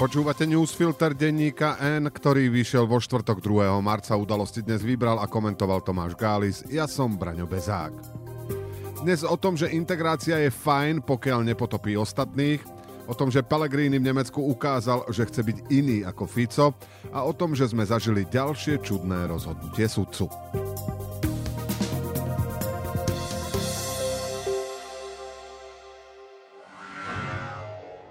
Počúvate newsfilter denníka N, ktorý vyšiel vo štvrtok 2. marca. Udalosti dnes vybral a komentoval Tomáš Gális. Ja som Braňo Bezák. Dnes o tom, že integrácia je fajn, pokiaľ nepotopí ostatných, o tom, že Pellegrini v Nemecku ukázal, že chce byť iný ako Fico a o tom, že sme zažili ďalšie čudné rozhodnutie sudcu.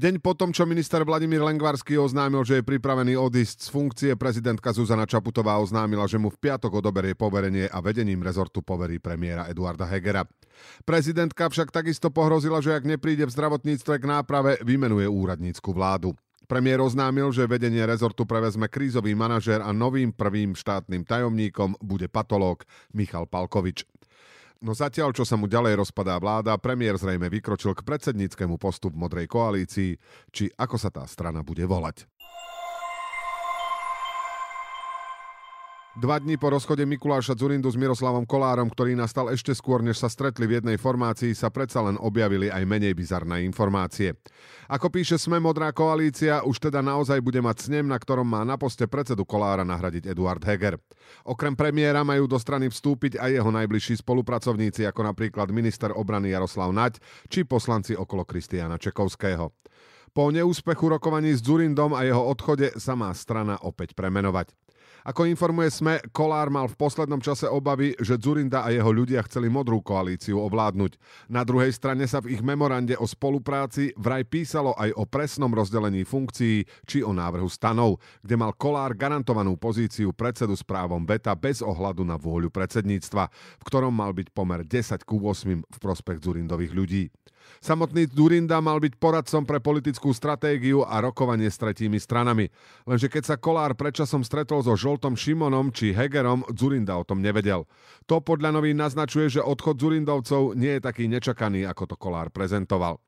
Deň potom, čo minister Vladimír Lengvarský oznámil, že je pripravený odísť z funkcie, prezidentka Zuzana Čaputová oznámila, že mu v piatok odoberie poverenie a vedením rezortu poverí premiéra Eduarda Hegera. Prezidentka však takisto pohrozila, že ak nepríde v zdravotníctve k náprave, vymenuje úradnícku vládu. Premiér oznámil, že vedenie rezortu prevezme krízový manažér a novým prvým štátnym tajomníkom bude patológ Michal Palkovič. No zatiaľ, čo sa mu ďalej rozpadá vláda, premiér zrejme vykročil k predsedníckému postu v Modrej koalícii, či ako sa tá strana bude volať. Dva dní po rozchode Mikuláša Zurindu s Miroslavom Kolárom, ktorý nastal ešte skôr, než sa stretli v jednej formácii, sa predsa len objavili aj menej bizarné informácie. Ako píše Sme Modrá koalícia, už teda naozaj bude mať snem, na ktorom má na poste predsedu Kolára nahradiť Eduard Heger. Okrem premiéra majú do strany vstúpiť aj jeho najbližší spolupracovníci, ako napríklad minister obrany Jaroslav Naď či poslanci okolo Kristiána Čekovského. Po neúspechu rokovaní s Zurindom a jeho odchode sa má strana opäť premenovať. Ako informuje SME, Kolár mal v poslednom čase obavy, že Zurinda a jeho ľudia chceli modrú koalíciu ovládnuť. Na druhej strane sa v ich memorande o spolupráci vraj písalo aj o presnom rozdelení funkcií či o návrhu stanov, kde mal Kolár garantovanú pozíciu predsedu s právom beta bez ohľadu na vôľu predsedníctva, v ktorom mal byť pomer 10 ku 8 v prospech Zurindových ľudí. Samotný Durinda mal byť poradcom pre politickú stratégiu a rokovanie s tretími stranami. Lenže keď sa Kolár predčasom stretol so Žoltom Šimonom či Hegerom, Zurinda o tom nevedel. To podľa novín naznačuje, že odchod Zurindovcov nie je taký nečakaný, ako to Kolár prezentoval.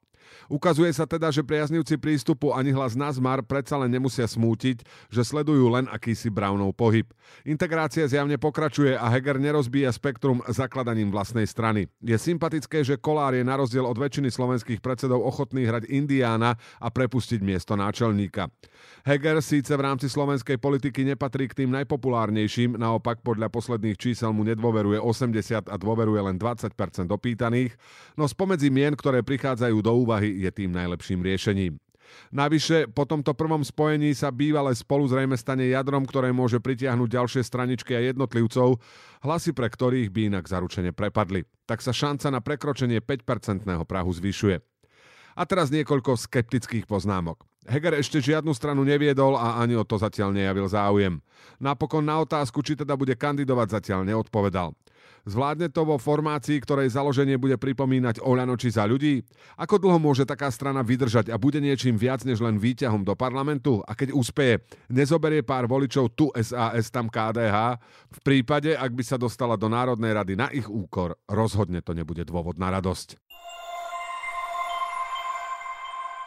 Ukazuje sa teda, že priaznivci prístupu ani hlas Nazmar predsa len nemusia smútiť, že sledujú len akýsi Brownov pohyb. Integrácia zjavne pokračuje a Heger nerozbíja spektrum zakladaním vlastnej strany. Je sympatické, že Kolár je na rozdiel od väčšiny slovenských predsedov ochotný hrať Indiána a prepustiť miesto náčelníka. Heger síce v rámci slovenskej politiky nepatrí k tým najpopulárnejším, naopak podľa posledných čísel mu nedôveruje 80 a dôveruje len 20% opýtaných, no spomedzi mien, ktoré prichádzajú do úvahy, je tým najlepším riešením. Navyše, po tomto prvom spojení sa bývalé spolu zrejme stane jadrom, ktoré môže pritiahnuť ďalšie straničky a jednotlivcov, hlasy pre ktorých by inak zaručene prepadli. Tak sa šanca na prekročenie 5-percentného prahu zvyšuje. A teraz niekoľko skeptických poznámok. Heger ešte žiadnu stranu neviedol a ani o to zatiaľ nejavil záujem. Napokon na otázku, či teda bude kandidovať, zatiaľ neodpovedal. Zvládne to vo formácii, ktorej založenie bude pripomínať Oľano či za ľudí? Ako dlho môže taká strana vydržať a bude niečím viac než len výťahom do parlamentu? A keď úspeje, nezoberie pár voličov tu SAS, tam KDH? V prípade, ak by sa dostala do Národnej rady na ich úkor, rozhodne to nebude dôvod na radosť.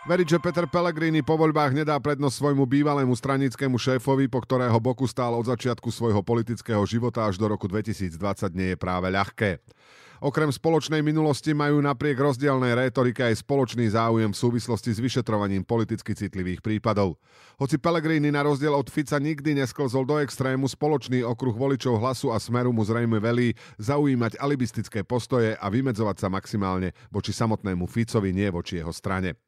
Veriť, že Peter Pellegrini po voľbách nedá prednosť svojmu bývalému stranickému šéfovi, po ktorého boku stál od začiatku svojho politického života až do roku 2020 nie je práve ľahké. Okrem spoločnej minulosti majú napriek rozdielnej rétorike aj spoločný záujem v súvislosti s vyšetrovaním politicky citlivých prípadov. Hoci Pellegrini na rozdiel od Fica nikdy nesklzol do extrému, spoločný okruh voličov hlasu a smeru mu zrejme velí zaujímať alibistické postoje a vymedzovať sa maximálne voči samotnému Ficovi, nie voči jeho strane.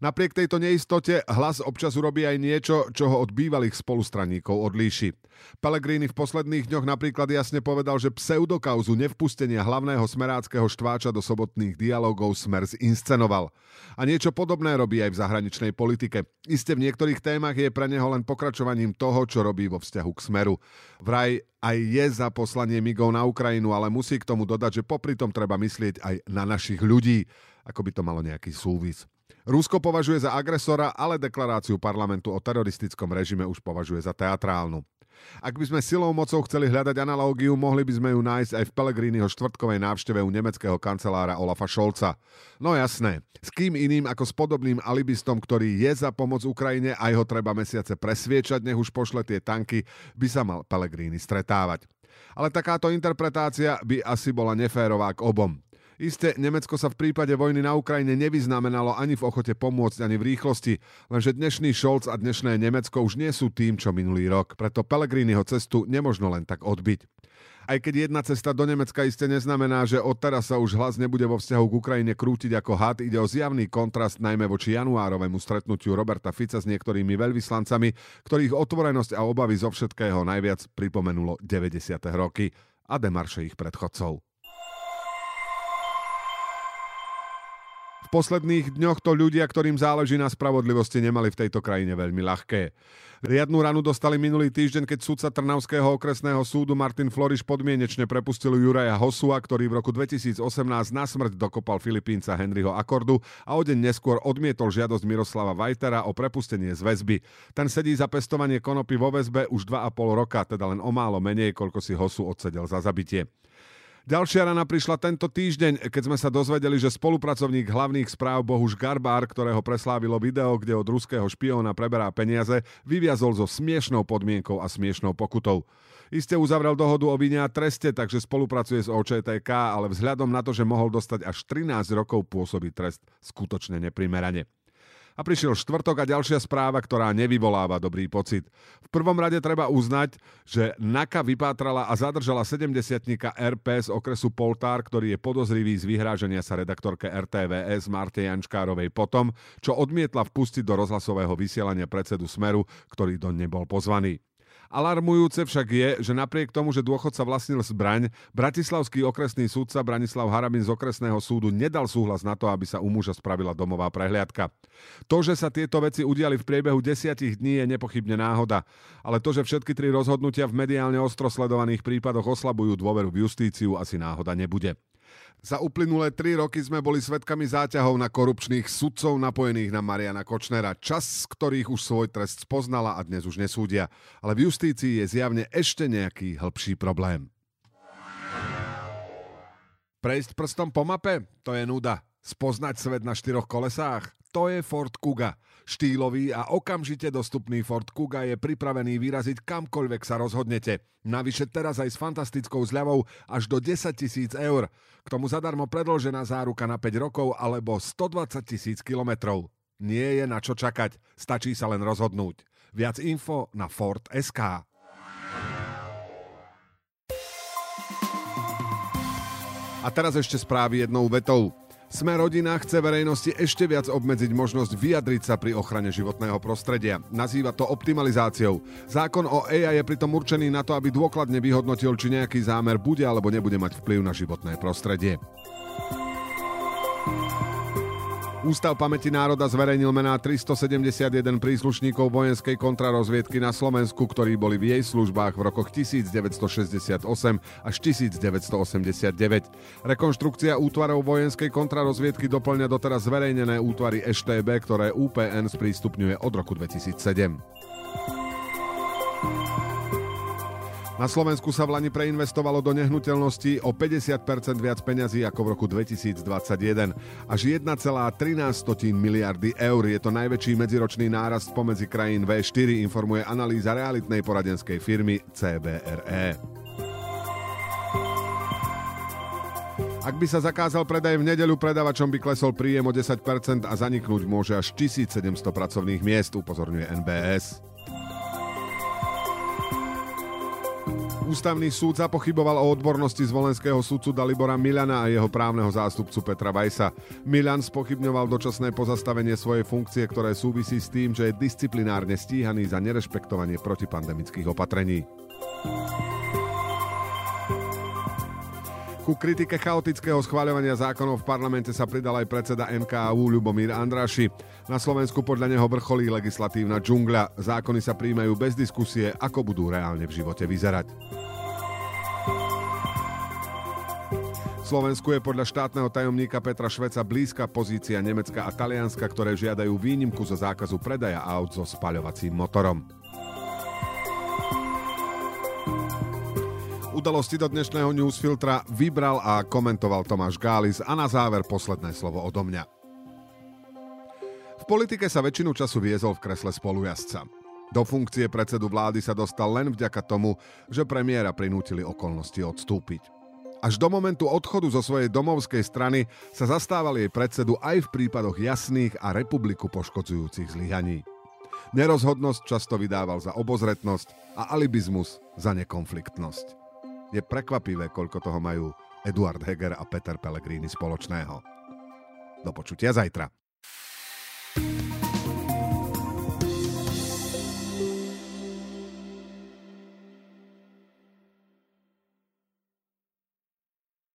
Napriek tejto neistote hlas občas urobí aj niečo, čo ho od bývalých spolustraníkov odlíši. Pellegrini v posledných dňoch napríklad jasne povedal, že pseudokauzu nevpustenia hlavného smeráckého štváča do sobotných dialogov Smer zinscenoval. A niečo podobné robí aj v zahraničnej politike. Iste v niektorých témach je pre neho len pokračovaním toho, čo robí vo vzťahu k Smeru. Vraj aj je za poslanie migov na Ukrajinu, ale musí k tomu dodať, že popri tom treba myslieť aj na našich ľudí, ako by to malo nejaký súvis. Rusko považuje za agresora, ale deklaráciu parlamentu o teroristickom režime už považuje za teatrálnu. Ak by sme silou mocou chceli hľadať analógiu, mohli by sme ju nájsť aj v Pelegriniho štvrtkovej návšteve u nemeckého kancelára Olafa Šolca. No jasné, s kým iným ako s podobným alibistom, ktorý je za pomoc Ukrajine a jeho treba mesiace presviečať, nech už pošle tie tanky, by sa mal Pelegrini stretávať. Ale takáto interpretácia by asi bola neférová k obom. Isté, Nemecko sa v prípade vojny na Ukrajine nevyznamenalo ani v ochote pomôcť, ani v rýchlosti, lenže dnešný Scholz a dnešné Nemecko už nie sú tým, čo minulý rok. Preto Pellegriniho cestu nemožno len tak odbiť. Aj keď jedna cesta do Nemecka iste neznamená, že od teraz sa už hlas nebude vo vzťahu k Ukrajine krútiť ako had, ide o zjavný kontrast najmä voči januárovému stretnutiu Roberta Fica s niektorými veľvyslancami, ktorých otvorenosť a obavy zo všetkého najviac pripomenulo 90. roky a demarše ich predchodcov. Posledných dňoch to ľudia, ktorým záleží na spravodlivosti, nemali v tejto krajine veľmi ľahké. Riadnu ranu dostali minulý týždeň, keď sudca Trnavského okresného súdu Martin Floriš podmienečne prepustil Juraja Hosua, ktorý v roku 2018 na smrť dokopal Filipínca Henryho Akordu a o deň neskôr odmietol žiadosť Miroslava Vajtera o prepustenie z väzby. Ten sedí za pestovanie konopy vo väzbe už 2,5 roka, teda len o málo menej, koľko si Hosu odsedel za zabitie. Ďalšia rana prišla tento týždeň, keď sme sa dozvedeli, že spolupracovník hlavných správ Bohuž Garbár, ktorého preslávilo video, kde od ruského špióna preberá peniaze, vyviazol so smiešnou podmienkou a smiešnou pokutou. Iste uzavrel dohodu o vine a treste, takže spolupracuje s OČTK, ale vzhľadom na to, že mohol dostať až 13 rokov pôsobí trest skutočne neprimerane. A prišiel štvrtok a ďalšia správa, ktorá nevyvoláva dobrý pocit. V prvom rade treba uznať, že NAKA vypátrala a zadržala 70 RP z okresu Poltár, ktorý je podozrivý z vyhrážania sa redaktorke RTVS Marte Jančkárovej potom, čo odmietla vpustiť do rozhlasového vysielania predsedu Smeru, ktorý do nebol pozvaný. Alarmujúce však je, že napriek tomu, že dôchodca vlastnil zbraň, bratislavský okresný súdca Branislav Harabin z okresného súdu nedal súhlas na to, aby sa u muža spravila domová prehliadka. To, že sa tieto veci udiali v priebehu desiatich dní je nepochybne náhoda, ale to, že všetky tri rozhodnutia v mediálne ostro sledovaných prípadoch oslabujú dôveru v justíciu, asi náhoda nebude. Za uplynulé tri roky sme boli svetkami záťahov na korupčných sudcov napojených na Mariana Kočnera, čas z ktorých už svoj trest spoznala a dnes už nesúdia. Ale v justícii je zjavne ešte nejaký hĺbší problém. Prejsť prstom po mape? To je nuda. Spoznať svet na štyroch kolesách? To je Ford Kuga. Štýlový a okamžite dostupný Ford Kuga je pripravený vyraziť kamkoľvek sa rozhodnete. Navyše teraz aj s fantastickou zľavou až do 10 tisíc eur. K tomu zadarmo predložená záruka na 5 rokov alebo 120 tisíc kilometrov. Nie je na čo čakať, stačí sa len rozhodnúť. Viac info na Ford SK. A teraz ešte správy jednou vetou. Sme rodina chce verejnosti ešte viac obmedziť možnosť vyjadriť sa pri ochrane životného prostredia. Nazýva to optimalizáciou. Zákon o AI je pritom určený na to, aby dôkladne vyhodnotil, či nejaký zámer bude alebo nebude mať vplyv na životné prostredie. Ústav pamäti národa zverejnil mená 371 príslušníkov vojenskej kontrarozviedky na Slovensku, ktorí boli v jej službách v rokoch 1968 až 1989. Rekonštrukcia útvarov vojenskej kontrarozviedky doplňa doteraz zverejnené útvary EŠTB, ktoré UPN sprístupňuje od roku 2007. Na Slovensku sa v Lani preinvestovalo do nehnuteľností o 50% viac peňazí ako v roku 2021. Až 1,13 miliardy eur je to najväčší medziročný nárast pomedzi krajín V4, informuje analýza realitnej poradenskej firmy CBRE. Ak by sa zakázal predaj v nedeľu, predavačom by klesol príjem o 10% a zaniknúť môže až 1700 pracovných miest, upozorňuje NBS. Ústavný súd zapochyboval o odbornosti zvolenského súdcu Dalibora Milana a jeho právneho zástupcu Petra Vajsa. Milan spochybňoval dočasné pozastavenie svojej funkcie, ktoré súvisí s tým, že je disciplinárne stíhaný za nerešpektovanie protipandemických opatrení. Ku kritike chaotického schváľovania zákonov v parlamente sa pridal aj predseda MKU Ľubomír Andráši. Na Slovensku podľa neho vrcholí legislatívna džungľa. Zákony sa príjmajú bez diskusie, ako budú reálne v živote vyzerať. Slovensku je podľa štátneho tajomníka Petra Šveca blízka pozícia Nemecka a Talianska, ktoré žiadajú výnimku zo zákazu predaja aut so spaľovacím motorom. Udalosti do dnešného newsfiltra vybral a komentoval Tomáš Gális a na záver posledné slovo odo mňa. V politike sa väčšinu času viezol v kresle spolujazca. Do funkcie predsedu vlády sa dostal len vďaka tomu, že premiéra prinútili okolnosti odstúpiť. Až do momentu odchodu zo svojej domovskej strany sa zastával jej predsedu aj v prípadoch jasných a republiku poškodzujúcich zlyhaní. Nerozhodnosť často vydával za obozretnosť a alibizmus za nekonfliktnosť. Je prekvapivé, koľko toho majú Eduard Heger a Peter Pellegrini spoločného. Do počutia zajtra.